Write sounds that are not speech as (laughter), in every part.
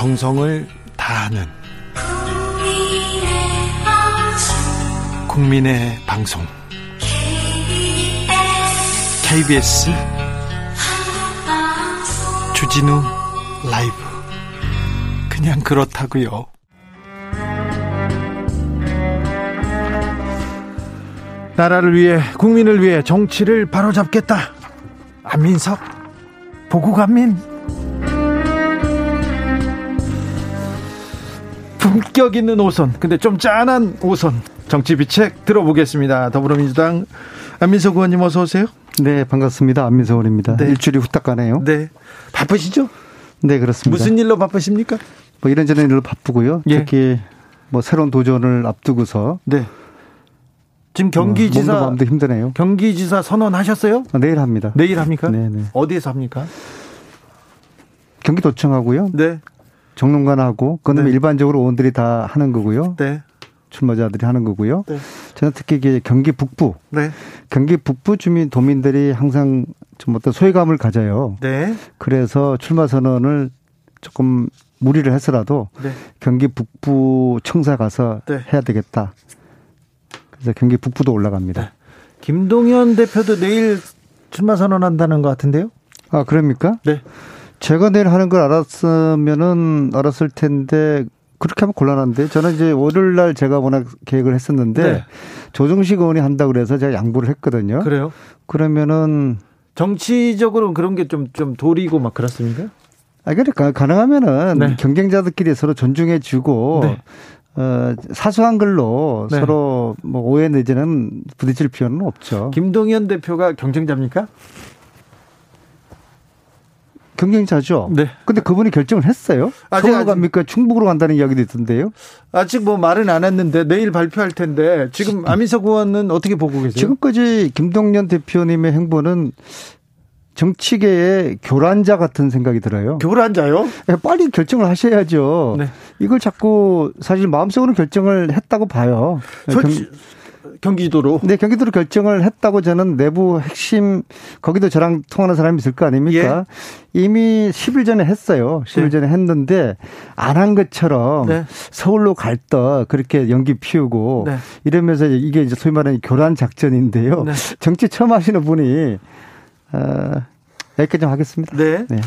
정성을 다하는 국민의 방송 KBS 주진우 라이브 그냥 그렇다고요. 나라를 위해 국민을 위해 정치를 바로잡겠다. 안민석 보고간민 품격 있는 오선 근데 좀 짠한 오선 정치 비책 들어보겠습니다. 더불어민주당 안민석 의원님 어서 오세요. 네 반갑습니다. 안민석 의원입니다. 네. 일주일이 후딱 가네요. 네 바쁘시죠? 네 그렇습니다. 무슨 일로 바쁘십니까? 뭐 이런저런 일로 바쁘고요. 예. 특히 뭐 새로운 도전을 앞두고서 네. 지금 경기지사 어, 마음도 힘드네요. 경기지사 선언하셨어요? 아, 내일 합니다. 내일 합니까? 네, 네. 어디에서 합니까? 경기도청하고요. 네. 정론관 하고 그건 네. 일반적으로 의원들이 다 하는 거고요. 네. 출마자들이 하는 거고요. 네. 저는 특히 이게 경기 북부, 네. 경기 북부 주민 도민들이 항상 좀 어떤 소외감을 가져요. 네. 그래서 출마 선언을 조금 무리를 해서라도 네. 경기 북부 청사 가서 네. 해야 되겠다. 그래서 경기 북부도 올라갑니다. 네. 김동연 대표도 내일 출마 선언한다는 것 같은데요? 아 그럽니까? 네. 제가 내일 하는 걸 알았으면은 알았을 텐데 그렇게 하면 곤란한데 저는 이제 월요일 날 제가 워낙 계획을 했었는데 네. 조정식 의원이 한다 그래서 제가 양보를 했거든요. 그래요? 그러면은 정치적으로 그런 게좀좀 도리고 막 그렇습니까? 아 그러니까 가능하면은 네. 경쟁자들끼리 서로 존중해 주고 네. 어, 사소한 걸로 네. 서로 뭐 오해 내지는 부딪힐 필요는 없죠. 김동연 대표가 경쟁자입니까? 경쟁자죠. 네. 근데 그분이 결정을 했어요. 아직, 서울로 아직. 갑니까? 충북으로 간다는 이야기도 있던데요. 아직 뭐 말은 안 했는데 내일 발표할 텐데 지금 안민석 의원은 어떻게 보고 계세요? 지금까지 김동연 대표님의 행보는 정치계의 교란자 같은 생각이 들어요. 교란자요? 예, 빨리 결정을 하셔야죠. 네. 이걸 자꾸 사실 마음속으로 결정을 했다고 봐요. 솔직, 경기도로. 네, 경기도로 결정을 했다고 저는 내부 핵심 거기도 저랑 통하는 사람이 있을 거 아닙니까? 이미 10일 전에 했어요. 10일 네. 전에 했는데 안 한 것처럼 네. 서울로 갈떡 그렇게 연기 피우고 네. 이러면서 이게 이제 소위 말하는 교란 작전인데요. 네. 정치 처음 하시는 분이 어, 여기까지 좀 하겠습니다. 네. 네.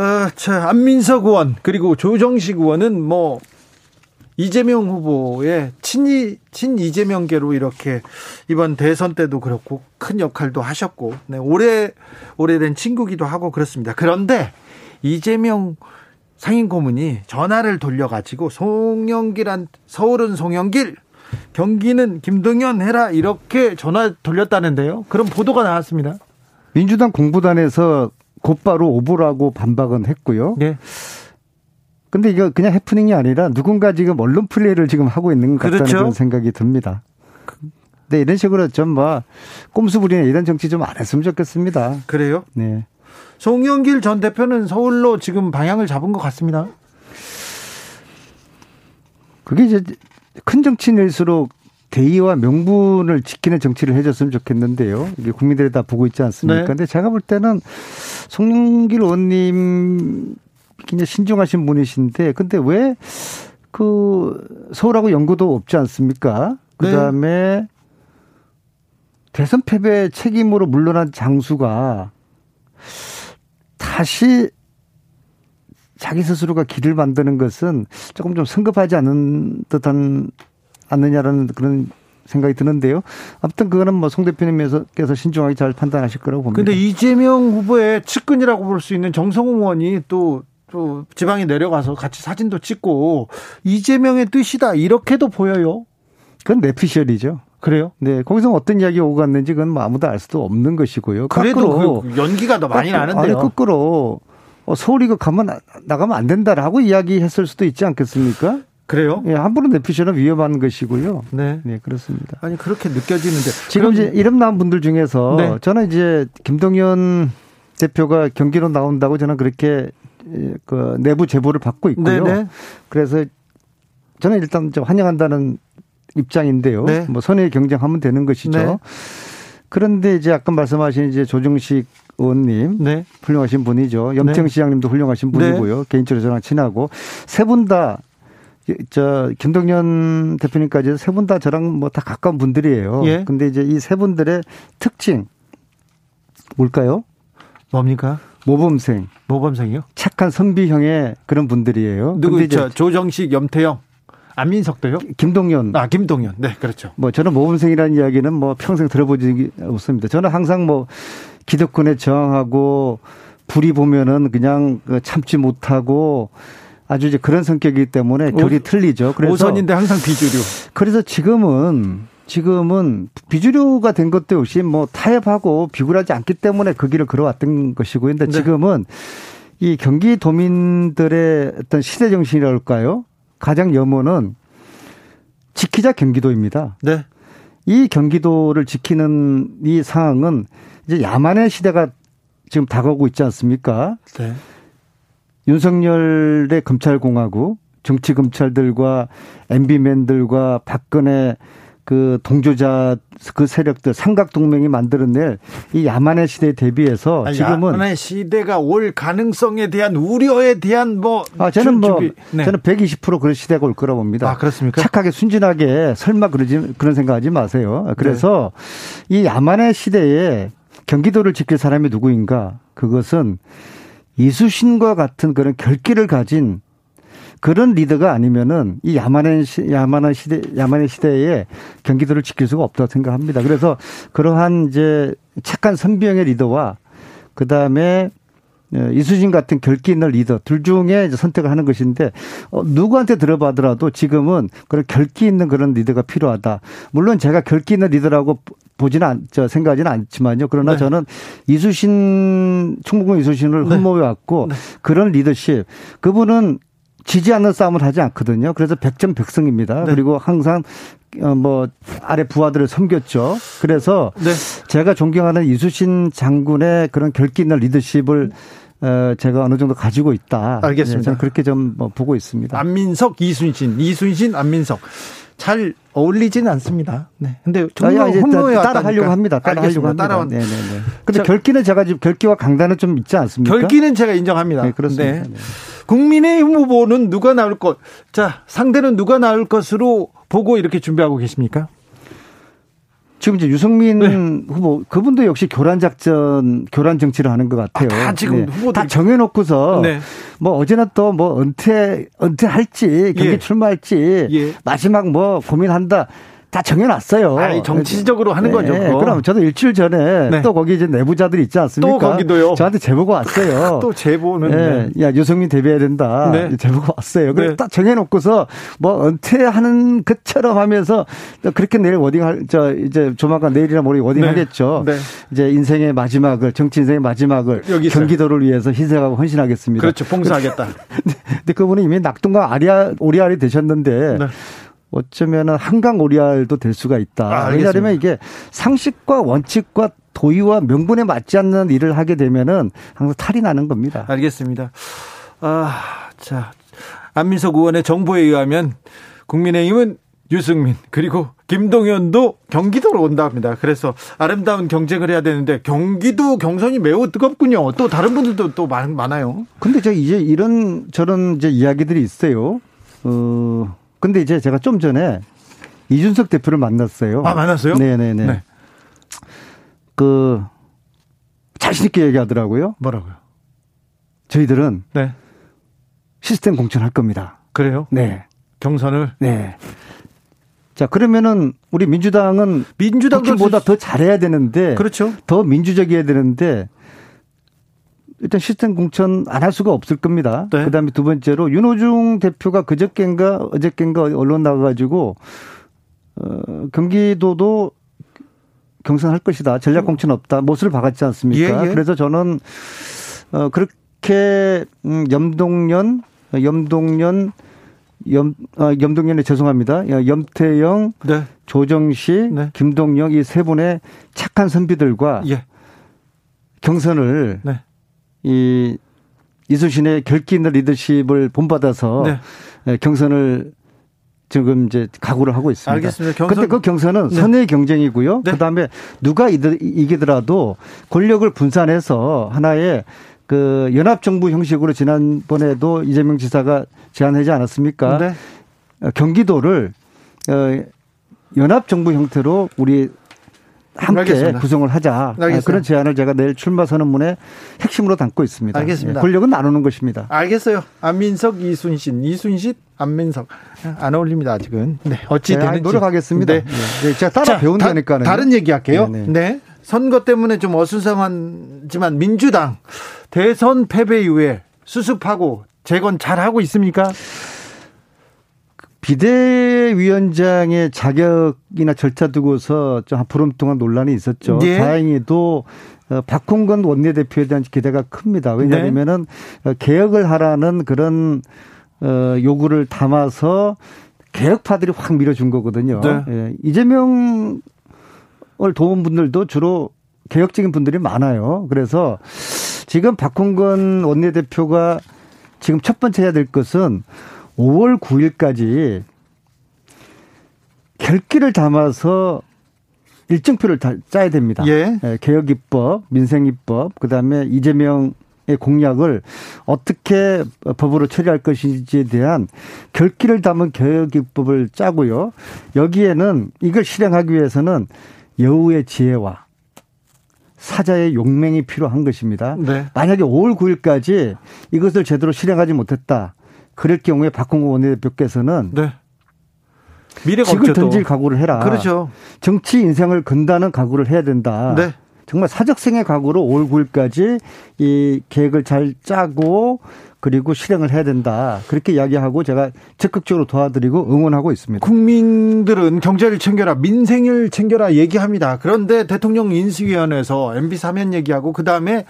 어, 자, 안민석 의원 그리고 조정식 의원은 뭐 이재명 후보의 친이 친 이재명계로 이렇게 이번 대선 때도 그렇고 큰 역할도 하셨고 네, 오래 오래된 친구기도 하고 그렇습니다. 그런데 이재명 상임 고문이 전화를 돌려가지고 송영길한 서울은 송영길 경기는 김동연 해라 이렇게 전화 돌렸다는데요. 그런 보도가 나왔습니다. 민주당 공보단에서 곧바로 오보라고 반박은 했고요. 네. 근데 이거 그냥 해프닝이 아니라 누군가 지금 언론 플레이를 지금 하고 있는 것 같다는 그렇죠. 그런 생각이 듭니다. 네, 이런 식으로 좀 뭐 꼼수 부리는 이런 정치 좀 안 했으면 좋겠습니다. 그래요? 네. 송영길 전 대표는 서울로 지금 방향을 잡은 것 같습니다. 그게 이제 큰 정치인일수록 대의와 명분을 지키는 정치를 해줬으면 좋겠는데요. 이게 국민들이 다 보고 있지 않습니까? 네. 근데 제가 볼 때는 송영길 의원님 굉장히 신중하신 분이신데, 근데 왜 그 서울하고 연고도 없지 않습니까? 그 네. 다음에 대선 패배 책임으로 물러난 장수가 다시 자기 스스로가 길을 만드는 것은 조금 좀 성급하지 않은 듯한 않느냐라는 그런 생각이 드는데요. 아무튼 그거는 뭐 송 대표님께서 신중하게 잘 판단하실 거라고 봅니다. 근데 이재명 후보의 측근이라고 볼 수 있는 정성호 의원이 또, 또 지방에 내려가서 같이 사진도 찍고 이재명의 뜻이다 이렇게도 보여요. 그건 내피셜이죠. 그래요? 네, 거기서 어떤 이야기 오고 갔는지 그건 뭐 아무도 알 수도 없는 것이고요. 그래도 그 연기가 더 많이 나는데요. 아니 거꾸로 어, 서울 이거 가면 나- 나가면 안 된다라고 이야기했을 수도 있지 않겠습니까? 그래요? 예, 함부로 내피셜은 위험한 것이고요. 네. 네, 그렇습니다. 아니 그렇게 느껴지는데 지금 이제 이름 나온 분들 중에서 네. 저는 이제 김동연 대표가 경기로 나온다고 저는 그렇게 예, 그 내부 제보를 받고 있고요. 네네. 그래서 저는 일단 좀 환영한다는 입장인데요. 네. 뭐 선의 경쟁하면 되는 것이죠. 네. 그런데 이제 아까 말씀하신 이제 조정식 의원님 네. 훌륭하신 분이죠. 염태영 네. 시장님도 훌륭하신 분이고요. 네. 개인적으로 저랑 친하고 세 분 다 저 김동연 대표님까지 세 분 다 저랑 뭐 다 가까운 분들이에요. 예. 근데 이제 이 세 분들의 특징 뭘까요? 뭡니까? 모범생. 모범생이요? 착한 선비형의 그런 분들이에요. 누구 있죠? 조정식, 염태영. 안민석도요? 김동연. 아, 김동연. 네, 그렇죠. 뭐 저는 모범생이라는 이야기는 뭐 평생 들어보지 없습니다. 저는 항상 뭐 기득권에 저항하고 불이 보면은 그냥 그 참지 못하고 아주 이제 그런 성격이기 때문에 결이 오, 틀리죠. 그래서 오선인데 항상 비주류. 그래서 지금은 지금은 비주류가 된 것도 역시 뭐 타협하고 비굴하지 않기 때문에 그 길을 걸어왔던 것이고요. 근데 네. 지금은 이 경기도민들의 어떤 시대 정신이랄까요? 가장 염원은 지키자 경기도입니다. 네. 이 경기도를 지키는 이 상황은 이제 야만의 시대가 지금 다가오고 있지 않습니까? 네. 윤석열의 검찰공화국, 정치 검찰들과 MB맨들과 박근혜 그 동조자 그 세력들 삼각 동맹이 만들어낼 이 야만의 시대에 대비해서 아니, 지금은 야만의 시대가 올 가능성에 대한 우려에 대한 뭐 아, 저는 뭐 네. 저는 120% 그런 시대가 올 거라고 봅니다. 아, 그렇습니까? 착하게 순진하게 설마 그러지 그런 생각하지 마세요. 그래서 네. 이 야만의 시대에 경기도를 지킬 사람이 누구인가? 그것은 이수신과 같은 그런 결기를 가진 그런 리더가 아니면은 이 야만의 시, 야만의 시대 야만의 시대에 경기도를 지킬 수가 없다고 생각합니다. 그래서 그러한 이제 착한 선비형의 리더와 그 다음에 어, 이수진 같은 결기 있는 리더 둘 중에 선택을 하는 것인데 어, 누구한테 들어봐더라도 지금은 그런 결기 있는 그런 리더가 필요하다. 물론 제가 결기 있는 리더라고 보지는 않, 저 생각하지는 않지만요. 그러나 네. 저는 이수신 충북군 이수신을 흠모해 왔고 네. 네. 그런 리더십 그분은 지지 않는 싸움을 하지 않거든요. 그래서 백전백승입니다. 네. 그리고 항상 어, 뭐 아래 부하들을 섬겼죠. 그래서 네. 제가 존경하는 이수신 장군의 그런 결기 있는 리더십을 어, 제가 어느 정도 가지고 있다. 알겠습니다. 네, 저는 그렇게 좀뭐 보고 있습니다. 안민석, 이순신, 이순신, 안민석. 잘 어울리지는 않습니다. 네. 근데 정말 홈모에 따라 하려고 합니다. 따라 하려고 합니다. 따라온. 네, 네, 네. 근데 결기는 제가 지금 결기와 강단은 좀 있지 않습니까? 결기는 제가 인정합니다. 네, 그렇습니다. 네. 네. 국민의힘 후보는 누가 나올 것? 자, 상대는 누가 나올 것으로 보고 이렇게 준비하고 계십니까? 지금 이제 유승민 네. 후보 그분도 역시 교란 작전, 교란 정치를 하는 것 같아요. 아, 다 지금 네. 후보들 다 정해놓고서 네. 뭐 어제나 또 뭐 은퇴 은퇴할지 경기 예. 출마할지 예. 마지막 뭐 고민한다. 다 정해놨어요. 아니, 정치적으로 하는 네. 거죠. 네. 그럼 저도 일주일 전에 네. 또 거기 이제 내부자들이 있지 않습니까? 또 거기도요. 저한테 제보가 왔어요. (laughs) 또 제보는. 네. 야, 유성민 대비해야 된다. 네. 제보가 왔어요. 그래서 네. 딱 정해놓고서 뭐 은퇴하는 것처럼 하면서 그렇게 내일 wording 할, 저 이제 조만간 내일이나 모레 wording 네. 하겠죠. 네. 이제 인생의 마지막을, 정치 인생의 마지막을 여기서. 경기도를 위해서 희생하고 헌신하겠습니다. 그렇죠. 봉사하겠다. (laughs) 근데 그분이 이미 낙동강 아리아, 오리알이 되셨는데 어쩌면 한강 오리알도 될 수가 있다. 아, 왜냐하면 이게 상식과 원칙과 도의와 명분에 맞지 않는 일을 하게 되면은 항상 탈이 나는 겁니다. 알겠습니다. 아, 자. 안민석 의원의 정보에 의하면 국민의힘은 유승민 그리고 김동연도 경기도로 온다 합니다. 그래서 아름다운 경쟁을 해야 되는데 경기도 경선이 매우 뜨겁군요. 또 다른 분들도 또 많, 많아요. 근데 저 이제 이런 저런 이제 이야기들이 있어요. 어 근데 이제 제가 좀 전에 이준석 대표를 만났어요. 아, 만났어요? 네네네. 네. 그, 자신있게 얘기하더라고요. 뭐라고요? 저희들은 네. 시스템 공천할 겁니다. 그래요? 네. 경선을? 네. 자, 그러면은 우리 민주당은 민주당보다 더 잘해야 되는데 그렇죠. 더 민주적이어야 되는데 일단 시스템 공천 안 할 수가 없을 겁니다. 네. 그다음에 두 번째로 윤호중 대표가 그저께인가 어저께인가 언론 나가가지고 어, 경기도도 경선할 것이다. 전략 공천 없다. 못을 박았지 않습니까? 예, 예. 그래서 저는 어 그렇게 음 염동연 염동연 염, 아, 염동연에 죄송합니다. 염태영, 네. 조정식, 네. 김동영 이 세 분의 착한 선비들과 예. 경선을 네. 이 이수신의 결기 있는 리더십을 본받아서 네. 예, 경선을 지금 이제 각오를 하고 있습니다. 알겠습니다. 경선. 근데 그 경선은 네. 선의 경쟁이고요. 네. 그다음에 누가 이기더라도 권력을 분산해서 하나의 그 연합정부 형식으로 지난번에도 이재명 지사가 제안하지 않았습니까? 네. 어, 경기도를 어, 연합정부 형태로 우리 함께 알겠습니다. 구성을 하자 아, 알겠습니다. 그런 제안을 제가 내일 출마 선언문에 핵심으로 담고 있습니다. 알겠습니다. 예, 권력은 나누는 것입니다. 알겠어요. 안민석, 이순신, 이순신, 안민석 안 어울립니다 아직은. 네 어찌 네, 되는지 노력하겠습니다. 네. 네. 제가 따라 자, 배운다니까요. 다른 얘기할게요. 네, 네. 네. 선거 때문에 좀 어수선하지만 민주당 대선 패배 이후에 수습하고 재건 잘 하고 있습니까? 비대위원장의 자격이나 절차 두고서 좀 보름 동안 논란이 있었죠. 예. 다행히도 어, 박홍근 원내대표에 대한 기대가 큽니다. 왜냐하면은 네. 개혁을 하라는 그런 어, 요구를 담아서 개혁파들이 확 밀어준 거거든요. 네. 예. 이재명을 도운 분들도 주로 개혁적인 분들이 많아요. 그래서 지금 박홍근 원내대표가 지금 첫 번째 해야 될 것은 5월 9일까지 결기를 담아서 일정표를 다 짜야 됩니다. 예. 예 개혁 입법, 민생 입법, 그다음에 이재명의 공약을 어떻게 법으로 처리할 것인지에 대한 결기를 담은 개혁 입법을 짜고요. 여기에는 이걸 실행하기 위해서는 여우의 지혜와 사자의 용맹이 필요한 것입니다. 네. 만약에 5월 9일까지 이것을 제대로 실행하지 못했다. 그럴 경우에 박홍구 원내대표께서는 네. 미래가 직을 던질 각오를 해라. 그렇죠. 정치 인생을 건다는 각오를 해야 된다. 네. 정말 사적생의 각오로 5월 9일까지 이 계획을 잘 짜고 그리고 실행을 해야 된다. 그렇게 이야기하고 제가 적극적으로 도와드리고 응원하고 있습니다. 국민들은 경제를 챙겨라, 민생을 챙겨라 얘기합니다. 그런데 대통령 인수위원회에서 MB 사면 얘기하고 그 다음에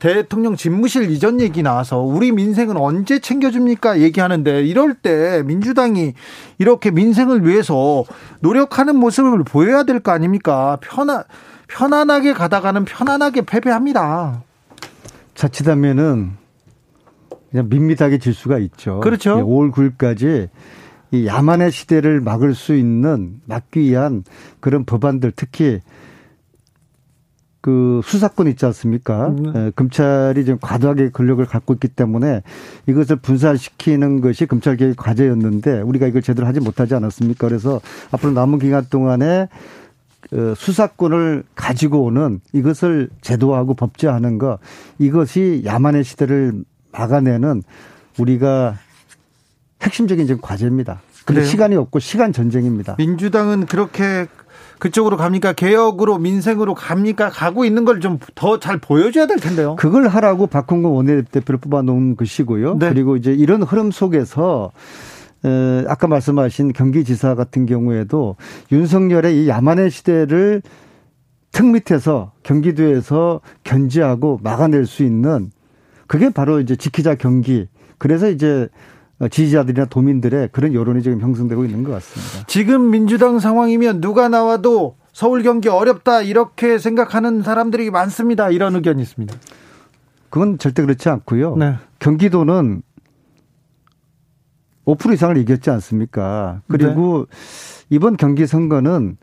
대통령 집무실 이전 얘기 나와서 우리 민생은 언제 챙겨줍니까 얘기하는데 이럴 때 민주당이 이렇게 민생을 위해서 노력하는 모습을 보여야 될 거 아닙니까? 편안 편안하게 가다가는 편안하게 패배합니다. 자칫하면은 그냥 밋밋하게 질 수가 있죠. 그렇죠. 5월 9일까지 이 야만의 시대를 막을 수 있는 막기 위한 그런 법안들 특히 그 수사권 있지 않습니까? 네. 예, 검찰이 지금 과도하게 권력을 갖고 있기 때문에 이것을 분산시키는 것이 검찰 개혁 과제였는데 우리가 이걸 제대로 하지 못하지 않았습니까? 그래서 앞으로 남은 기간 동안에 그 수사권을 가지고 오는 이것을 제도화하고 법제화하는 것 이것이 야만의 시대를 막아내는 우리가 핵심적인 지금 과제입니다. 근데 시간이 없고 시간 전쟁입니다. 민주당은 그렇게 그쪽으로 갑니까? 개혁으로 민생으로 갑니까? 가고 있는 걸 좀 더 잘 보여줘야 될 텐데요. 그걸 하라고 박홍근 원내대표를 뽑아놓은 것이고요. 네. 그리고 이제 이런 흐름 속에서 에, 아까 말씀하신 경기지사 같은 경우에도 윤석열의 이 야만의 시대를 턱 밑에서 경기도에서 견제하고 막아낼 수 있는 그게 바로 이제 지키자 경기. 그래서 이제 지지자들이나 도민들의 그런 여론이 지금 형성되고 있는 것 같습니다. 지금 민주당 상황이면 누가 나와도 서울 경기 어렵다 이렇게 생각하는 사람들이 많습니다. 이런 의견이 있습니다. 그건 절대 그렇지 않고요. 네. 경기도는 5% 이상을 이겼지 않습니까? 그리고 네. 이번 경기 선거는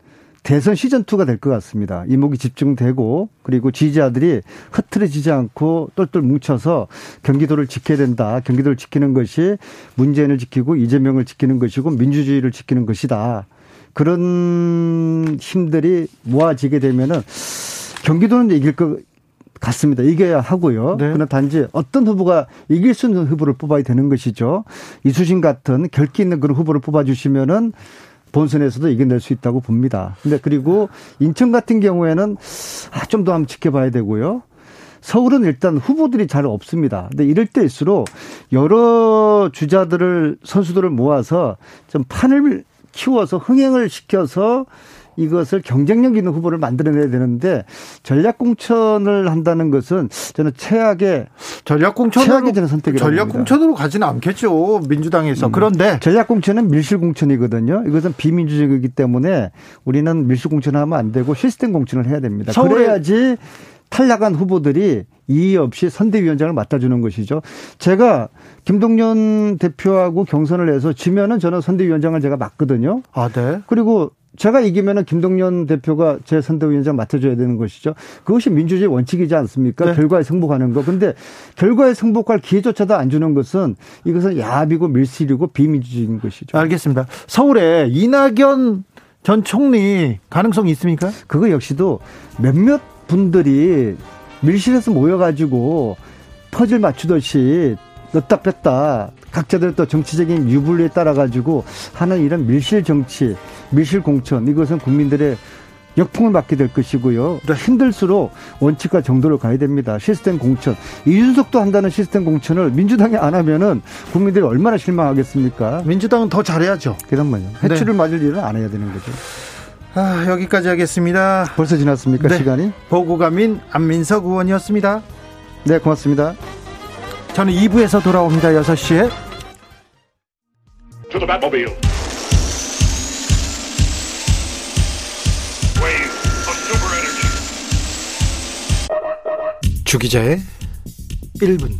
대선 시즌2가 될 것 같습니다. 이목이 집중되고 그리고 지지자들이 흐트러지지 않고 똘똘 뭉쳐서 경기도를 지켜야 된다. 경기도를 지키는 것이 문재인을 지키고 이재명을 지키는 것이고 민주주의를 지키는 것이다. 그런 힘들이 모아지게 되면은 경기도는 이길 것 같습니다. 이겨야 하고요. 네. 그러나 단지 어떤 후보가 이길 수 있는 후보를 뽑아야 되는 것이죠. 이수진 같은 결기 있는 그런 후보를 뽑아주시면은 본선에서도 이겨낼 수 있다고 봅니다. 근데 그리고 인천 같은 경우에는 아, 좀 더 한번 지켜봐야 되고요. 서울은 일단 후보들이 잘 없습니다. 근데 이럴 때일수록 여러 주자들을 선수들을 모아서 좀 판을 키워서 흥행을 시켜서 이것을 경쟁력 있는 후보를 만들어내야 되는데 전략 공천을 한다는 것은 저는 최악의 전략 공천으로 저는 선택이 전략 공천으로 가지는 않겠죠 민주당에서 음. 그런데 전략 공천은 밀실 공천이거든요. 이것은 비민주적이기 때문에 우리는 밀실 공천하면 안 되고 시스템 공천을 해야 됩니다. 그래야지 탈락한 후보들이 이의 없이 선대위원장을 맡아주는 것이죠. 제가 김동연 대표하고 경선을 해서 지면은 저는 선대위원장을 제가 맡거든요. 아, 네. 그리고 제가 이기면은 김동연 대표가 제 선대위원장 맡아줘야 되는 것이죠. 그것이 민주주의 원칙이지 않습니까? 네. 결과에 승복하는 거. 근데 결과에 승복할 기회조차도 안 주는 것은 이것은 야합이고 밀실이고 비민주주의인 것이죠. 알겠습니다. 서울에 이낙연 전 총리 가능성이 있습니까? 그거 역시도 몇몇 분들이 밀실에서 모여가지고 퍼즐 맞추듯이 넣다 뺐다 각자들 또 정치적인 유불리에 따라 가지고 하는 이런 밀실 정치, 밀실 공천 이것은 국민들의 역풍을 맞게 될 것이고요. 네. 힘들수록 원칙과 정도를 가야 됩니다. 시스템 공천. 이준석도 한다는 시스템 공천을 민주당이 안 하면은 국민들이 얼마나 실망하겠습니까? 민주당은 더 잘해야죠. 네. 해초를 네. 맞을 일은 안 해야 되는 거죠. 아, 여기까지 하겠습니다. 벌써 지났습니까? 네. 시간이? 보고가민 안민석 의원이었습니다. 네, 고맙습니다. 저는 2부에서 돌아옵니다. 6시에. 주기자의 1분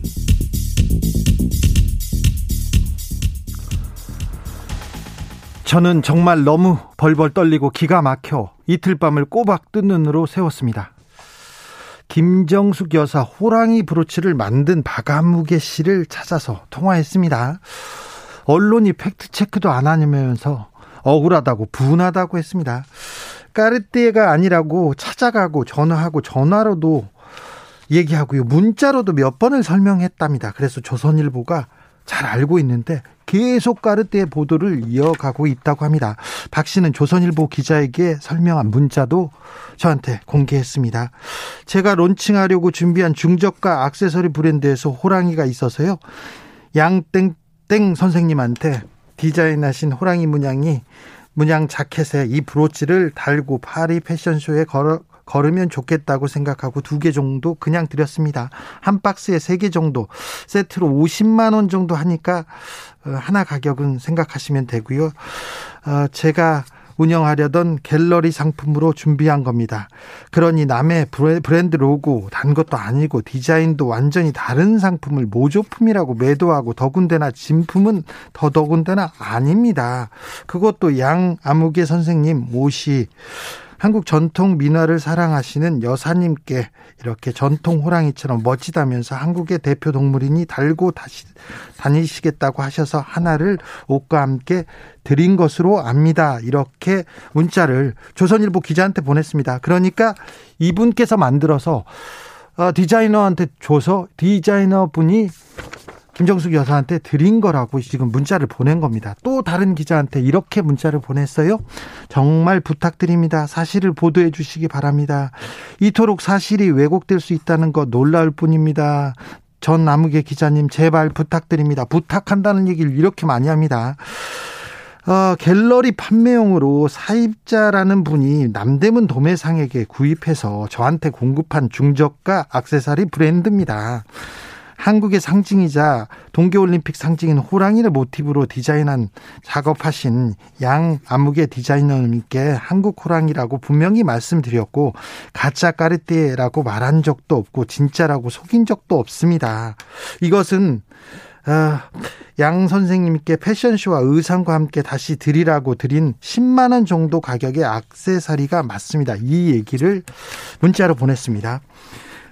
저는 정말 너무 벌벌 떨리고 기가 막혀 이틀 밤을 꼬박 뜬 눈으로 세웠습니다. 김정숙 여사 호랑이 브로치를 만든 박아무개 씨를 찾아서 통화했습니다. 언론이 팩트 체크도 안 하면서 억울하다고 분하다고 했습니다. 까르띠에가 아니라고 찾아가고 전화하고 전화로도 얘기하고요. 문자로도 몇 번을 설명했답니다. 그래서 조선일보가 잘 알고 있는데 계속 까르띠에 보도를 이어가고 있다고 합니다. 박 씨는 조선일보 기자에게 설명한 문자도 저한테 공개했습니다. 제가 론칭하려고 준비한 중저가 악세서리 브랜드에서 호랑이가 있어서요. 양땡땡 선생님한테 디자인하신 호랑이 문양이 문양 자켓에 이 브로치를 달고 파리 패션쇼에 걸어 걸으면 좋겠다고 생각하고 두 개 정도 그냥 드렸습니다. 한 박스에 세 개 정도 세트로 50만 원 정도 하니까 어, 하나 가격은 생각하시면 되고요. 어, 제가 운영하려던 갤러리 상품으로 준비한 겁니다. 그러니 남의 브랜드 로고 단 것도 아니고 디자인도 완전히 다른 상품을 모조품이라고 매도하고 더군다나 진품은 더더군다나 아닙니다. 그것도 양 아무개 선생님 옷이 한국 전통 민화를 사랑하시는 여사님께 이렇게 전통 호랑이처럼 멋지다면서 한국의 대표 동물이니 달고 다시 다니시겠다고 하셔서 하나를 옷과 함께 드린 것으로 압니다. 이렇게 문자를 조선일보 기자한테 보냈습니다. 그러니까 이분께서 만들어서 어, 디자이너한테 줘서 디자이너 분이 김정숙 여사한테 드린 거라고 지금 문자를 보낸 겁니다. 또 다른 기자한테 이렇게 문자를 보냈어요. 정말 부탁드립니다. 사실을 보도해 주시기 바랍니다. 이토록 사실이 왜곡될 수 있다는 거 놀라울 뿐입니다. 전 나무계 기자님 제발 부탁드립니다. 부탁한다는 얘기를 이렇게 많이 합니다. 어, 갤러리 판매용으로 사입자라는 분이 남대문 도매상에게 구입해서 저한테 공급한 중저가 악세사리 브랜드입니다. 한국의 상징이자 동계올림픽 상징인 호랑이를 모티브로 디자인한 작업하신 양 암흑의 디자이너님께 한국 호랑이라고 분명히 말씀드렸고 가짜 까르띠에라고 말한 적도 없고 진짜라고 속인 적도 없습니다. 이것은 아, 양 선생님께 패션쇼와 의상과 함께 다시 드리라고 드린 10만 원 정도 가격의 악세사리가 맞습니다. 이 얘기를 문자로 보냈습니다.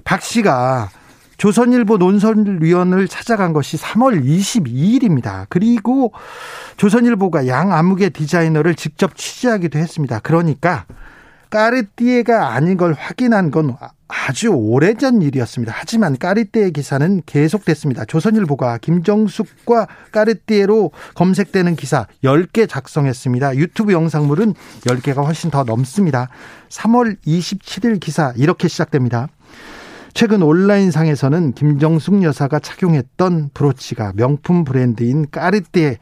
박 씨가 조선일보 논설위원을 찾아간 것이 3월 22일입니다. 그리고 조선일보가 양 암흑의 디자이너를 직접 취재하기도 했습니다. 그러니까 까르띠에가 아닌 걸 확인한 건 아주 오래전 일이었습니다. 하지만 까르띠에 기사는 계속됐습니다. 조선일보가 김정숙과 까르띠에로 검색되는 기사 10개 작성했습니다. 유튜브 영상물은 10개가 훨씬 더 넘습니다. 3월 27일 기사 이렇게 시작됩니다. 최근 온라인상에서는 김정숙 여사가 착용했던 브로치가 명품 브랜드인 까르띠에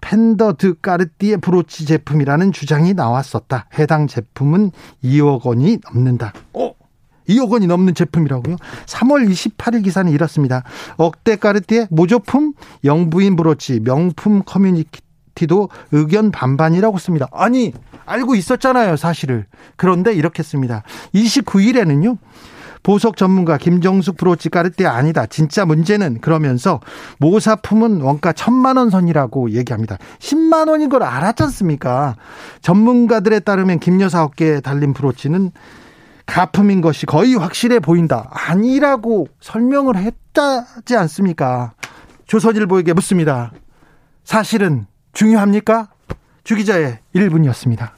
팬더 드 까르띠에 브로치 제품이라는 주장이 나왔었다. 해당 제품은 2억 원이 넘는다. 어? 2억 원이 넘는 제품이라고요? 3월 28일 기사는 이렇습니다. 억대 까르띠에 모조품 영부인 브로치 명품 커뮤니티도 의견 반반이라고 씁니다. 아니 알고 있었잖아요 사실을. 그런데 이렇게 씁니다. 29일에는요. 보석 전문가 김정숙 브로치 까르띠에 아니다. 진짜 문제는 그러면서 모사품은 원가 천만 원 선이라고 얘기합니다. 10만 원인 걸 알았지 않습니까? 전문가들에 따르면 김여사 어깨에 달린 브로치는 가품인 것이 거의 확실해 보인다. 아니라고 설명을 했다지 않습니까? 조선일보에게 묻습니다. 사실은 중요합니까? 주기자의 1분이었습니다.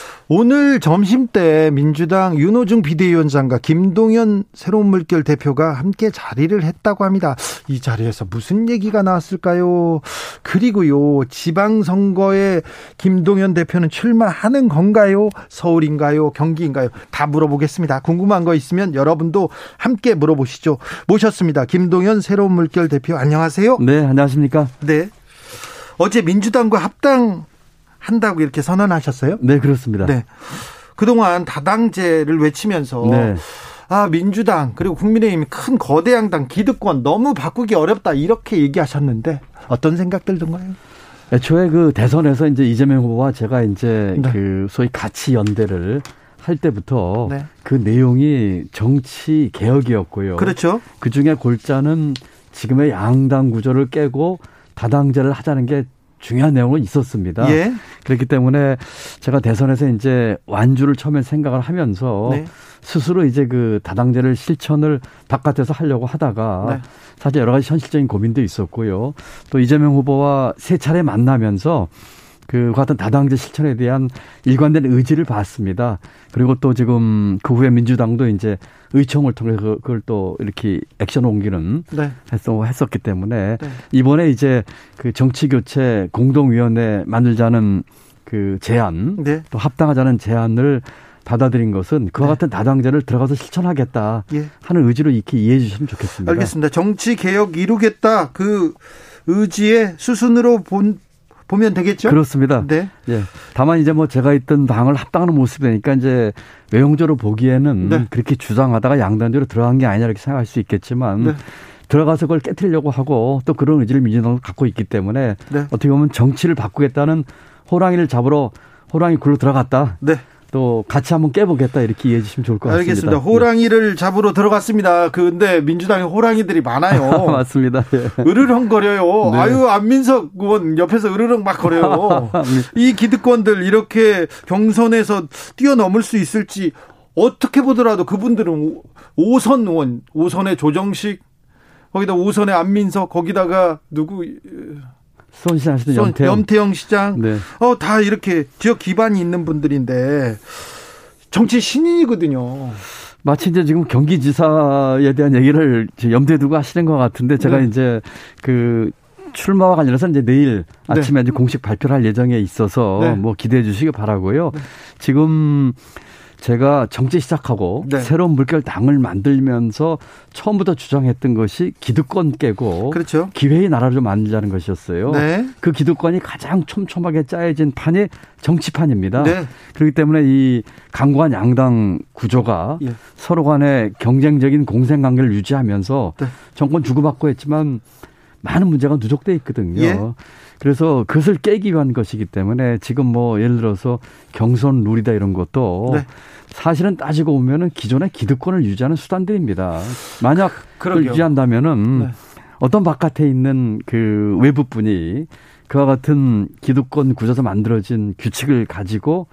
오늘 점심 때 민주당 윤호중 비대위원장과 김동연 새로운 물결 대표가 함께 자리를 했다고 합니다. 이 자리에서 무슨 얘기가 나왔을까요? 그리고요, 지방선거에 김동연 대표는 출마하는 건가요? 서울인가요? 경기인가요? 다 물어보겠습니다. 궁금한 거 있으면 여러분도 함께 물어보시죠. 모셨습니다. 김동연 새로운 물결 대표 안녕하세요. 네, 안녕하십니까? 네. 어제 민주당과 합당 한다고 이렇게 선언하셨어요? 네, 그렇습니다. 네. 그동안 다당제를 외치면서 네. 아, 민주당 그리고 국민의힘 큰 거대 양당 기득권 너무 바꾸기 어렵다 이렇게 얘기하셨는데 어떤 생각들 든가요? 애초에 그 대선에서 이제 이재명 후보와 제가 이제 네. 그 소위 가치 연대를 할 때부터 네. 그 내용이 정치 개혁이었고요. 그렇죠. 그 중에 골자는 지금의 양당 구조를 깨고 다당제를 하자는 게 중요한 내용은 있었습니다. 예. 그렇기 때문에 제가 대선에서 이제 완주를 처음에 생각을 하면서 네. 스스로 이제 그 다당제를 실천을 바깥에서 하려고 하다가 네. 사실 여러 가지 현실적인 고민도 있었고요. 또 이재명 후보와 세 차례 만나면서 그 같은 다당제 실천에 대한 일관된 의지를 봤습니다. 그리고 또 지금 그 후에 민주당도 이제 의총을 통해서 그, 그걸 또 이렇게 액션 옮기는 네. 했어 했었기 때문에 네. 이번에 이제 그 정치 교체 공동위원회 만들자는 그 제안 네. 또 합당하자는 제안을 받아들인 것은 그와 네. 같은 다당제를 들어가서 실천하겠다 예. 하는 의지로 이렇게 이해해 주시면 좋겠습니다. 알겠습니다. 정치 개혁 이루겠다 그 의지의 수순으로 본 보면 되겠죠? 그렇습니다. 네. 예. 다만 이제 뭐 제가 있던 당을 합당하는 모습이니까 이제 외형적으로 보기에는 네. 그렇게 주장하다가 양단적으로 들어간 게 아니냐 이렇게 생각할 수 있겠지만 네. 들어가서 그걸 깨뜨리려고 하고 또 그런 의지를 민주당도 갖고 있기 때문에 네. 어떻게 보면 정치를 바꾸겠다는 호랑이를 잡으러 호랑이 굴로 들어갔다. 네. 또 같이 한번 깨보겠다 이렇게 이해해 주시면 좋을 것 같습니다. 알겠습니다. 호랑이를 잡으러 들어갔습니다. 근데 민주당에 호랑이들이 많아요. (laughs) 맞습니다. 예. 으르렁 거려요. 네. 아유 안민석 의원 옆에서 으르렁 막 거려요. 네. (laughs) 이 기득권들 이렇게 경선에서 뛰어넘을 수 있을지 어떻게 보더라도 그분들은 5선 의원, 5선의 조정식 거기다 5선의 안민석 거기다가 누구 손시장 시장 염태영. 염태영 시장. 네. 어, 다 이렇게 지역 기반이 있는 분들인데 정치 신인이거든요. 마치 이제 지금 경기지사에 대한 얘기를 염두에 두고 하시는 것 같은데 제가 네. 이제 그 출마와 관련해서 이제 내일 네. 아침에 네. 이제 공식 발표를 할 예정에 있어서 네. 뭐 기대해 주시기 바라고요. 네. 지금 제가 정치 시작하고 네. 새로운 물결 당을 만들면서 처음부터 주장했던 것이 기득권 깨고 그렇죠. 기회의 나라를 만들자는 것이었어요. 네. 그 기득권이 가장 촘촘하게 짜여진 판이 정치판입니다. 네. 그렇기 때문에 이 강고한 양당 구조가 예. 서로 간에 경쟁적인 공생 관계를 유지하면서 네. 정권 주고받고 했지만 많은 문제가 누적돼 있거든요. 예. 그래서 그것을 깨기 위한 것이기 때문에 지금 뭐 예를 들어서 경선 룰이다 이런 것도 네. 사실은 따지고 보면은 기존의 기득권을 유지하는 수단들입니다. 만약 그걸 유지한다면은 네. 어떤 바깥에 있는 그 외부 분이 그와 같은 기득권 구조에서 만들어진 규칙을 가지고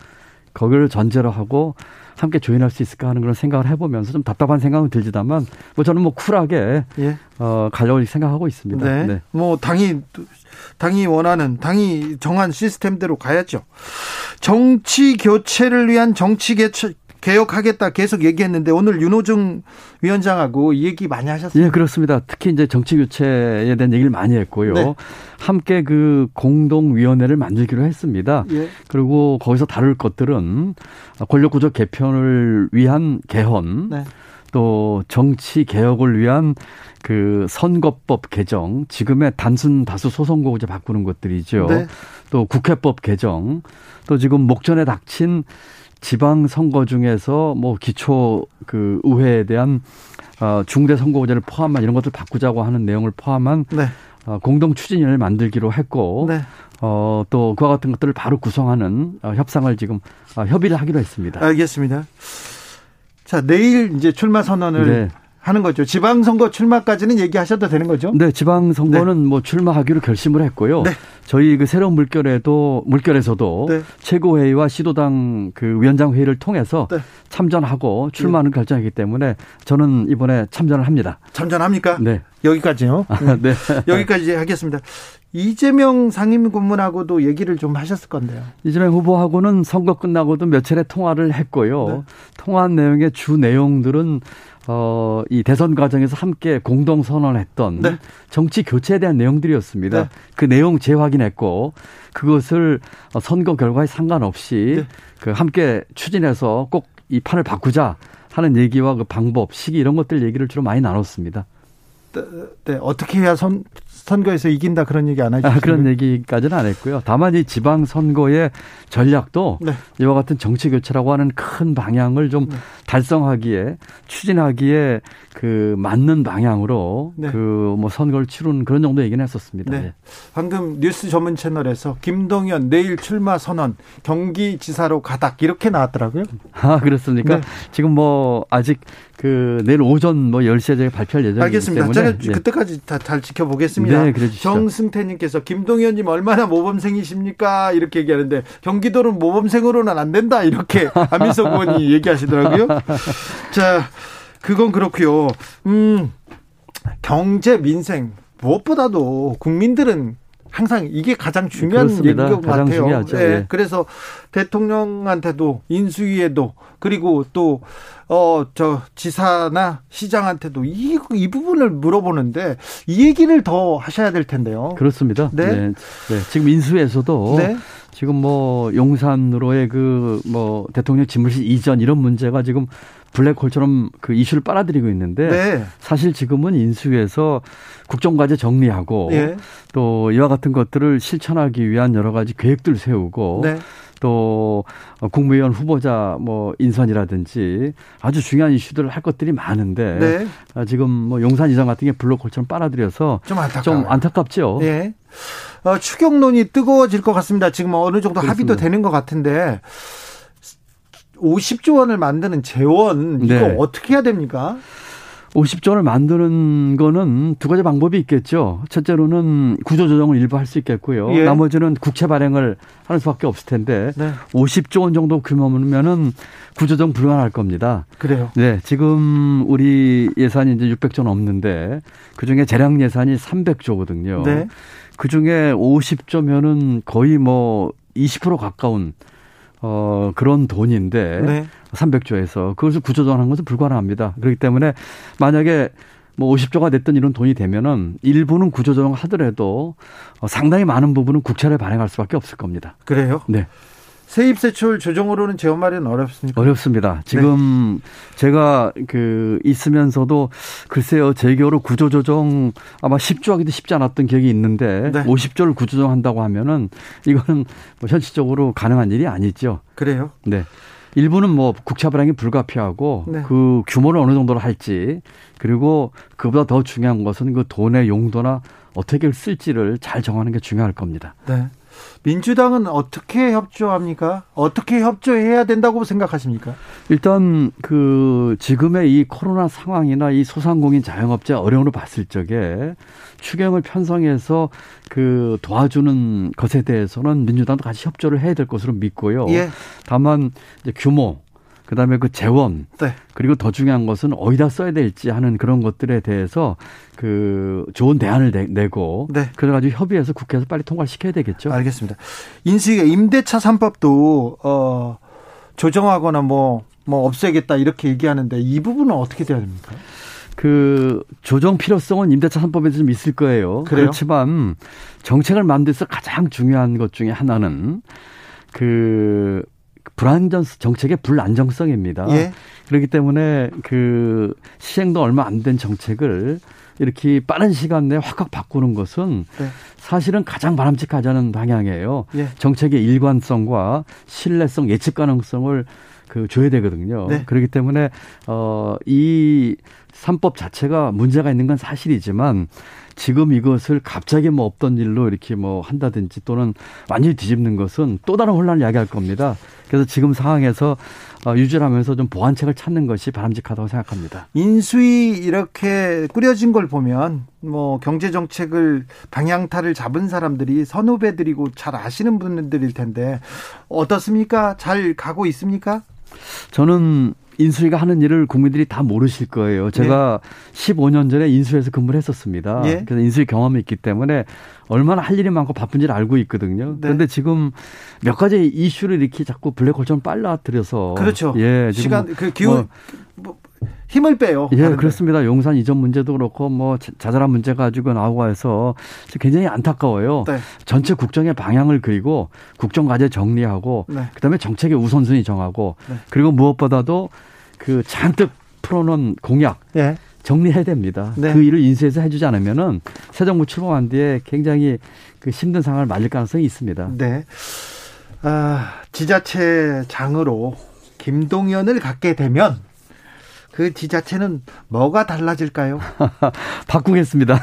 거기를 전제로 하고 함께 조인할 수 있을까 하는 그런 생각을 해보면서 좀 답답한 생각은 들지다만 뭐 저는 뭐 쿨하게 예. 어 가려고 생각하고 있습니다. 네. 네. 뭐 당이 당이 원하는 당이 정한 시스템대로 가야죠. 정치 교체를 위한 정치 개체 개혁하겠다 계속 얘기했는데 오늘 윤호중 위원장하고 이 얘기 많이 하셨어요. 예, 그렇습니다. 특히 이제 정치 교체에 대한 얘기를 많이 했고요. 네. 함께 그 공동위원회를 만들기로 했습니다. 예. 그리고 거기서 다룰 것들은 권력구조 개편을 위한 개헌, 네. 또 정치 개혁을 위한 그 선거법 개정, 지금의 단순 다수 소선거구제 바꾸는 것들이죠. 네. 또 국회법 개정, 또 지금 목전에 닥친 지방 선거 중에서 뭐 기초 그 의회에 대한 어, 중대 선거제를 포함한 이런 것들 바꾸자고 하는 내용을 포함한 네. 어, 공동 추진위를 만들기로 했고 네. 어, 또 그와 같은 것들을 바로 구성하는 어, 협상을 지금 어, 협의를 하기로 했습니다. 알겠습니다. 자, 내일 이제 출마 선언을 네. 하는 거죠. 지방선거 출마까지는 얘기하셔도 되는 거죠? 네, 지방선거는 네. 뭐 출마하기로 결심을 했고요. 네. 저희 그 새로운 물결에도 물결에서도 네. 최고회의와 시도당 그 위원장 회의를 통해서 네. 참전하고 출마하는 네. 결정이기 때문에 저는 이번에 참전을 합니다. 참전합니까? 네. 여기까지요. 아, 네. (laughs) 여기까지 하겠습니다. 이재명 상임고문하고도 얘기를 좀 하셨을 건데요. 이재명 후보하고는 선거 끝나고도 몇 차례 통화를 했고요. 네. 통화 내용의 주 내용들은 어, 이 대선 과정에서 함께 공동 선언했던 네. 정치 교체에 대한 내용들이었습니다. 네. 그 내용 재확인했고 그것을 선거 결과에 상관없이 네. 그 함께 추진해서 꼭 이 판을 바꾸자 하는 얘기와 그 방법, 시기 이런 것들 얘기를 주로 많이 나눴습니다. 네, 네. 어떻게 해야 선, 선거에서 이긴다 그런 얘기 안 하죠? 아, 그런 얘기까지는 안 했고요. 다만 이 지방 선거의 전략도 네. 이와 같은 정치 교체라고 하는 큰 방향을 좀 네. 달성하기에 추진하기에 그 맞는 방향으로 네. 그뭐 선거를 치르는 그런 정도 얘기는 했었습니다. 네. 네. 방금 뉴스 전문 채널에서 김동연 내일 출마 선언 경기지사로 가닥 이렇게 나왔더라고요. 아 그렇습니까? 네. 지금 뭐 아직 그 내일 오전 뭐 10시에 발표할 예정이기 알겠습니다. 때문에 제가 그때까지 다 잘 지켜보겠습니다. 네, 그래 정승태님께서 김동연님 얼마나 모범생이십니까? 이렇게 얘기하는데 경기도는 모범생으로는 안 된다 이렇게 (laughs) 안민석 의원이 얘기하시더라고요. (laughs) 자, 그건 그렇고요. 음, 경제 민생 무엇보다도 국민들은 항상 이게 가장 중요한 얘기인 것 가장 같아요. 중요하죠. 네. 네. 그래서 대통령한테도 인수위에도 그리고 또 어 저 지사나 시장한테도 이, 이 부분을 물어보는데 이 얘기를 더 하셔야 될 텐데요. 그렇습니다. 네. 네. 네. 지금 인수에서도 네. 지금 뭐 용산으로의 그 뭐 대통령 집무실 이전 이런 문제가 지금 블랙홀처럼 그 이슈를 빨아들이고 있는데 네. 사실 지금은 인수위에서 국정과제 정리하고 예. 또 이와 같은 것들을 실천하기 위한 여러 가지 계획들 세우고 네. 또 국무위원 후보자 뭐 인선이라든지 아주 중요한 이슈들을 할 것들이 많은데 네. 아, 지금 뭐 용산 이전 같은 게 블록홀처럼 빨아들여서 좀, 좀 안타깝죠. 예. 어, 추경론이 뜨거워질 것 같습니다. 지금 어느 정도 그렇습니다. 합의도 되는 것 같은데 50조 원을 만드는 재원 이거 네. 어떻게 해야 됩니까? 50조 원을 만드는 거는 두 가지 방법이 있겠죠. 첫째로는 구조조정을 일부 할 수 있겠고요. 예. 나머지는 국채 발행을 하는 수밖에 없을 텐데 네. 50조 원 정도 규모면은 구조조정 불가능할 겁니다. 그래요? 네. 지금 우리 예산이 이제 600조 넘는데 그 중에 재량 예산이 300조거든요. 네. 그 중에 50조면은 거의 뭐 20% 가까운 어, 그런 돈인데 네. 300조에서 그것을 구조조정하는 것은 불가능합니다. 그렇기 때문에 만약에 뭐 50조가 됐던 이런 돈이 되면은 일부는 구조조정 하더라도 어, 상당히 많은 부분은 국채를 발행할 수밖에 없을 겁니다. 그래요? 네. 세입세출 조정으로는 재원 마련 어렵습니까? 어렵습니다. 지금 네. 제가 그 있으면서도 글쎄요 재교로 구조 조정 아마 10조 하기도 쉽지 않았던 기억이 있는데 네. 50조를 구조조정한다고 하면은 이거는 뭐 현실적으로 가능한 일이 아니죠. 그래요? 네. 일부는 뭐 국채 발행이 불가피하고 네. 그 규모를 어느 정도로 할지 그리고 그보다 더 중요한 것은 그 돈의 용도나 어떻게 쓸지를 잘 정하는 게 중요할 겁니다. 네. 민주당은 어떻게 협조합니까? 어떻게 협조해야 된다고 생각하십니까? 일단 그 지금의 이 코로나 상황이나 이 소상공인 자영업자 어려움을 봤을 적에 추경을 편성해서 그 도와주는 것에 대해서는 민주당도 같이 협조를 해야 될 것으로 믿고요. 예. 다만 이제 규모 그다음에 그 재원 네. 그리고 더 중요한 것은 어디다 써야 될지 하는 그런 것들에 대해서 그 좋은 대안을 내, 고 네. 그래가지고 협의해서 국회에서 빨리 통과를 시켜야 되겠죠. 알겠습니다. 인수위가 임대차 3법도 어 조정하거나 뭐뭐 뭐 없애겠다 이렇게 얘기하는데 이 부분은 어떻게 돼야 됩니까? 그 조정 필요성은 임대차 3법에서 좀 있을 거예요. 그래요? 그렇지만 정책을 만들어서 가장 중요한 것 중에 하나는 그 불안전 정책의 불안정성입니다. 예. 그렇기 때문에 그 시행도 얼마 안 된 정책을 이렇게 빠른 시간 내에 확확 바꾸는 것은 네. 사실은 가장 바람직하지 않은 방향이에요. 예. 정책의 일관성과 신뢰성, 예측 가능성을 그 줘야 되거든요. 네. 그렇기 때문에 어이 삼법 자체가 문제가 있는 건 사실이지만 지금 이것을 갑자기 뭐 없던 일로 이렇게 뭐 한다든지 또는 완전히 뒤집는 것은 또 다른 혼란을 야기할 겁니다. 그래서 지금 상황에서 어, 유지를 하면서 좀 보완책을 찾는 것이 바람직하다고 생각합니다. 인수위 이렇게 꾸려진 걸 보면 뭐 경제 정책을 방향타를 잡은 사람들이 선후배들이고 잘 아시는 분들일 텐데 어떻습니까? 잘 가고 있습니까? 저는 인수위가 하는 일을 국민들이 다 모르실 거예요. 제가 네. 15년 전에 인수위에서 근무를 했었습니다. 네. 그래서 인수위 경험이 있기 때문에 얼마나 할 일이 많고 바쁜지를 알고 있거든요. 네. 그런데 지금 몇 가지 이슈를 이렇게 자꾸 블랙홀처럼 빨라들여서 그렇죠. 예, 시간 그 기후 뭐, 뭐 힘을 빼요. 예. 그렇습니다. 용산 이전 문제도 그렇고 뭐 자잘한 문제 가지고 나오고 해서 굉장히 안타까워요. 네. 전체 국정의 방향을 그리고 국정 과제 정리하고 네. 그다음에 정책의 우선순위 정하고 네. 그리고 무엇보다도 그 잔뜩 풀어놓은 공약 네. 정리해야 됩니다. 네. 그 일을 인수해서 해주지 않으면은 새 정부 출범한 뒤에 굉장히 그 힘든 상황을 맞을 가능성이 있습니다. 네. 아, 지자체장으로 김동연을 갖게 되면 그 지자체는 뭐가 달라질까요? (laughs) 바꾸겠습니다.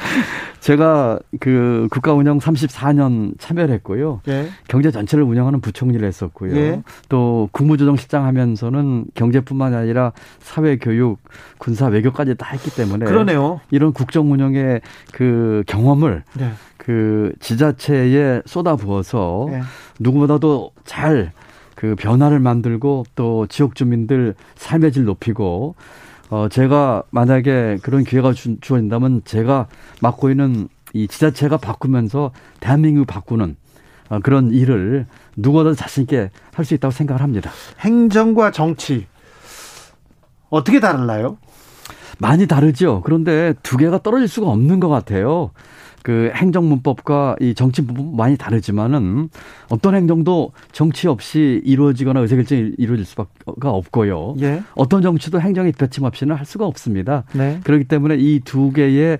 (laughs) 제가 그 국가 운영 34년 참여를 했고요. 예. 경제 전체를 운영하는 부총리를 했었고요. 예. 또 국무조정실장 하면서는 경제뿐만 아니라 사회 교육, 군사 외교까지 다 했기 때문에 그러네요. 이런 국정 운영의 그 경험을 네. 그 지자체에 쏟아부어서 네. 누구보다도 잘 그 변화를 만들고 또 지역 주민들 삶의 질 높이고 어 제가 만약에 그런 기회가 주, 어진다면 제가 맡고 있는 이 지자체가 바꾸면서 대한민국 바꾸는 어, 그런 일을 누구보다 자신 있게 할 수 있다고 생각을 합니다. 행정과 정치 어떻게 달라요? 많이 다르죠. 그런데 두 개가 떨어질 수가 없는 것 같아요. 그 행정문법과 이 정치문법 많이 다르지만은 어떤 행정도 정치 없이 이루어지거나 의사결정이 이루어질 수밖에 없고요. 예. 어떤 정치도 행정의 뒷받침 없이는 할 수가 없습니다. 네. 그렇기 때문에 이 두 개의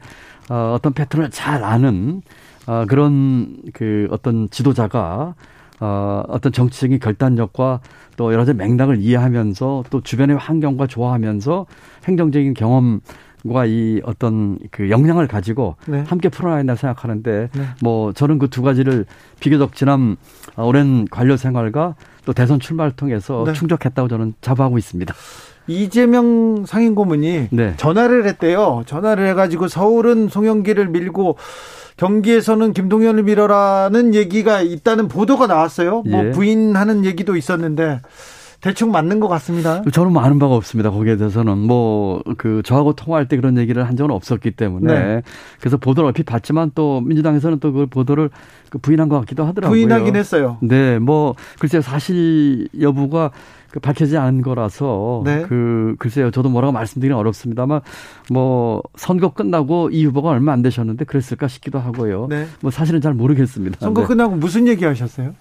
어, 어떤 패턴을 잘 아는 어, 그런 그 어떤 지도자가 어, 어떤 정치적인 결단력과 또 여러 가지 맥락을 이해하면서 또 주변의 환경과 좋아하면서 행정적인 경험 과이 어떤 그 역량을 가지고 네. 함께 풀어나야 된다 생각하는데 네. 뭐 저는 그 두 가지를 비교적 지난 오랜 관료 생활과 또 대선 출마를 통해서 네. 충족했다고 저는 자부하고 있습니다. 이재명 상임고문이 네. 전화를 했대요. 전화를 해가지고 서울은 송영기를 밀고 경기에서는 김동연을 밀어라는 얘기가 있다는 보도가 나왔어요. 뭐 예. 부인하는 얘기도 있었는데 대충 맞는 것 같습니다. 저는 뭐 아는 바가 없습니다. 거기에 대해서는 뭐 그 저하고 통화할 때 그런 얘기를 한 적은 없었기 때문에 네. 그래서 보도를 얼핏 봤지만 또 민주당에서는 또 그 보도를 그 부인한 것 같기도 하더라고요. 부인하긴 했어요. 네, 뭐 글쎄 사실 여부가 그 밝혀지지 않은 거라서 네. 그 글쎄요 저도 뭐라고 말씀드리긴 어렵습니다만 뭐 선거 끝나고 이 후보가 얼마 안 되셨는데 그랬을까 싶기도 하고요. 네. 뭐 사실은 잘 모르겠습니다. 선거 네. 끝나고 무슨 얘기 하셨어요?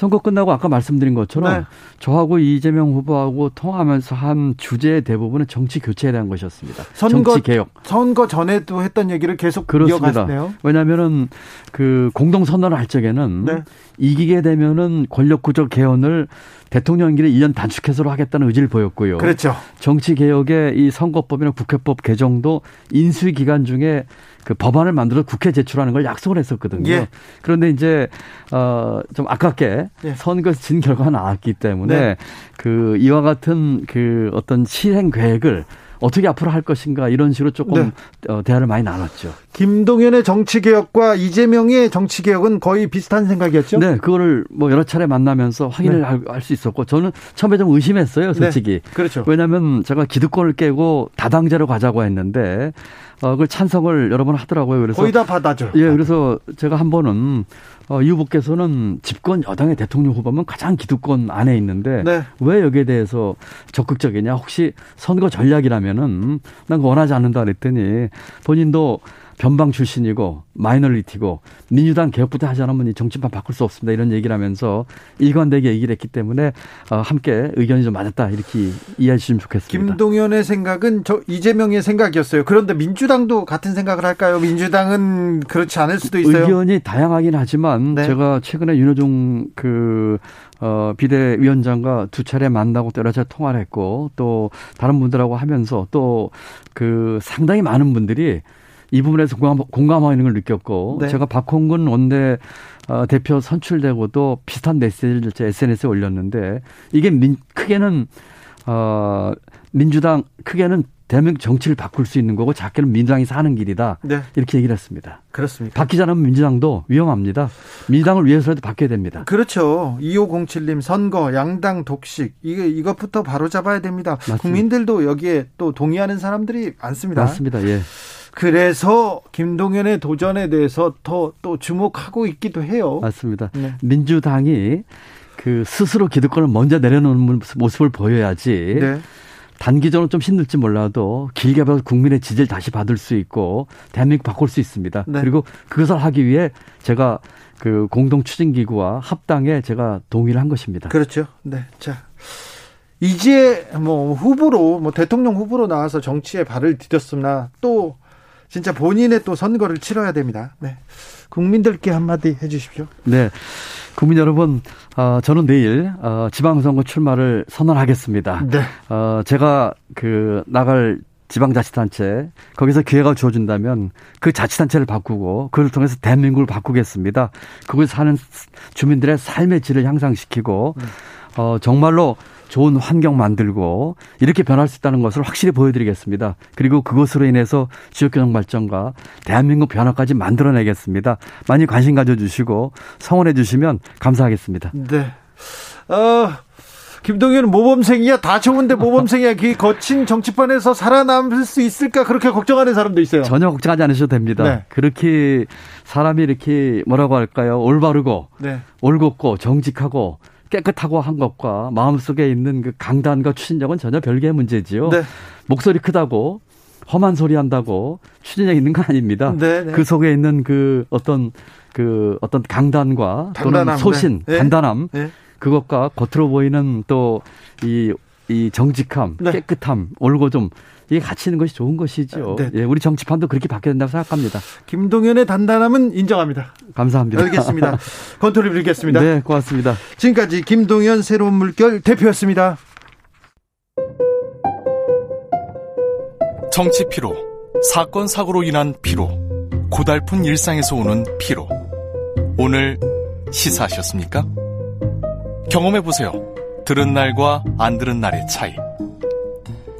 선거 끝나고 아까 말씀드린 것처럼 네. 저하고 이재명 후보하고 통화하면서 한 주제의 대부분은 정치 교체에 대한 것이었습니다. 선거, 정치 개혁. 선거 전에도 했던 얘기를 계속 그렇습니다. 이어갔네요. 왜냐하면은 그 공동 선언을 할 적에는 네. 이기게 되면은 권력 구조 개헌을 대통령길에 1년 단축해서로 하겠다는 의지를 보였고요. 그렇죠. 정치 개혁의 이 선거법이나 국회법 개정도 인수위 기간 중에 그 법안을 만들어 국회 제출하는 걸 약속을 했었거든요. 예. 그런데 이제 어좀 아깝게 예. 선거 진 결과가 나왔기 때문에 네. 그 이와 같은 그 어떤 실행 계획을 어떻게 앞으로 할 것인가 이런 식으로 조금 네. 어, 대화를 많이 나눴죠. 김동연의 정치 개혁과 이재명의 정치 개혁은 거의 비슷한 생각이었죠. 네, 그거를 뭐 여러 차례 만나면서 확인을 네. 할수 있었고 저는 처음에 좀 의심했어요, 솔직히. 네. 그렇죠. 왜냐하면 제가 기득권을 깨고 다당제로 가자고 했는데 어, 그걸 찬성을 여러 번 하더라고요. 그래서 거의 다 받아죠. 예, 그래서 제가 한 번은 어, 이 후보께서는 집권 여당의 대통령 후보면 가장 기득권 안에 있는데 네. 왜 여기에 대해서 적극적이냐? 혹시 선거 전략이라면은 난 원하지 않는다 그랬더니 본인도 변방 출신이고 마이너리티고 민주당 개혁부터 하지 않으면 이 정치판 바꿀 수 없습니다. 이런 얘기를 하면서 일관되게 얘기를 했기 때문에 어, 함께 의견이 좀 맞았다 이렇게 이해해 주시면 좋겠습니다. 김동연의 생각은 저 이재명의 생각이었어요. 그런데 민주당도 같은 생각을 할까요? 민주당은 그렇지 않을 수도 있어요. 의견이 다양하긴 하지만 네. 제가 최근에 윤호중 그 어, 비대위원장과 두 차례 만나고 여러 차례 통화를 했고 또 다른 분들하고 하면서 또 그 상당히 많은 분들이 이 부분에서 공감, 공감 하는 걸 느꼈고 네. 제가 박홍근 원내 어, 대표 선출되고도 비슷한 메시지를 제 SNS에 올렸는데 이게 민, 크게는 어, 민주당 크게는 대한민국 정치를 바꿀 수 있는 거고 작게는 민주당이 사는 길이다. 네. 이렇게 얘기를 했습니다. 그렇습니다. 바뀌지 않으면 민주당도 위험합니다. 민주당을 위해서라도 바뀌어야 됩니다. 그렇죠. 2507님 선거, 양당 독식 이거 이것부터 바로 잡아야 됩니다. 맞습니다. 국민들도 여기에 또 동의하는 사람들이 많습니다. 맞습니다. 예. 그래서 김동연의 도전에 대해서 더 또 주목하고 있기도 해요. 맞습니다. 네. 민주당이 그 스스로 기득권을 먼저 내려놓는 모습을 보여야지. 네. 단기적으로 좀 힘들지 몰라도 길게 봐서 국민의 지지를 다시 받을 수 있고 대한민국 바꿀 수 있습니다. 네. 그리고 그것을 하기 위해 제가 그 공동 추진 기구와 합당에 제가 동의를 한 것입니다. 그렇죠. 네. 자. 이제 뭐 후보로 뭐 대통령 후보로 나와서 정치에 발을 디뎠으나 또 진짜 본인의 또 선거를 치러야 됩니다. 네. 국민들께 한마디 해 주십시오. 네. 국민 여러분, 어, 저는 내일 어, 지방선거 출마를 선언하겠습니다. 네. 어, 제가 그 나갈 지방자치단체 거기서 기회가 주어진다면 그 자치단체를 바꾸고 그를 통해서 대한민국을 바꾸겠습니다. 그곳에 사는 주민들의 삶의 질을 향상시키고 네. 어, 정말로 좋은 환경 만들고 이렇게 변할 수 있다는 것을 확실히 보여드리겠습니다. 그리고 그것으로 인해서 지역균형 발전과 대한민국 변화까지 만들어내겠습니다. 많이 관심 가져주시고 성원해 주시면 감사하겠습니다. 네. 어, 김동연은 모범생이야 다 좋은데 모범생이야 그 거친 정치판에서 살아남을 수 있을까 그렇게 걱정하는 사람도 있어요. 전혀 걱정하지 않으셔도 됩니다. 네. 그렇게 사람이 이렇게 뭐라고 할까요? 올바르고 네. 올곧고 정직하고 깨끗하고 한 것과 마음속에 있는 그 강단과 추진력은 전혀 별개의 문제지요. 네. 목소리 크다고 험한 소리 한다고 추진력 있는 거 아닙니다. 네, 네. 그 속에 있는 그 어떤 그 어떤 강단과 단단함, 또는 소신, 네. 단단함 네. 그것과 겉으로 보이는 또 이 이 정직함, 네. 깨끗함, 올고 좀 이게 같이 있는 것이 좋은 것이죠. 네. 예, 우리 정치판도 그렇게 바뀌어야 된다고 생각합니다. 김동연의 단단함은 인정합니다. 감사합니다. 알겠습니다. (laughs) 컨트롤 드리겠습니다. 네, 고맙습니다. 지금까지 김동연 새로운 물결 대표였습니다. 정치 피로, 사건 사고로 인한 피로, 고달픈 일상에서 오는 피로. 오늘 시사하셨습니까? 경험해 보세요. 들은 날과 안 들은 날의 차이.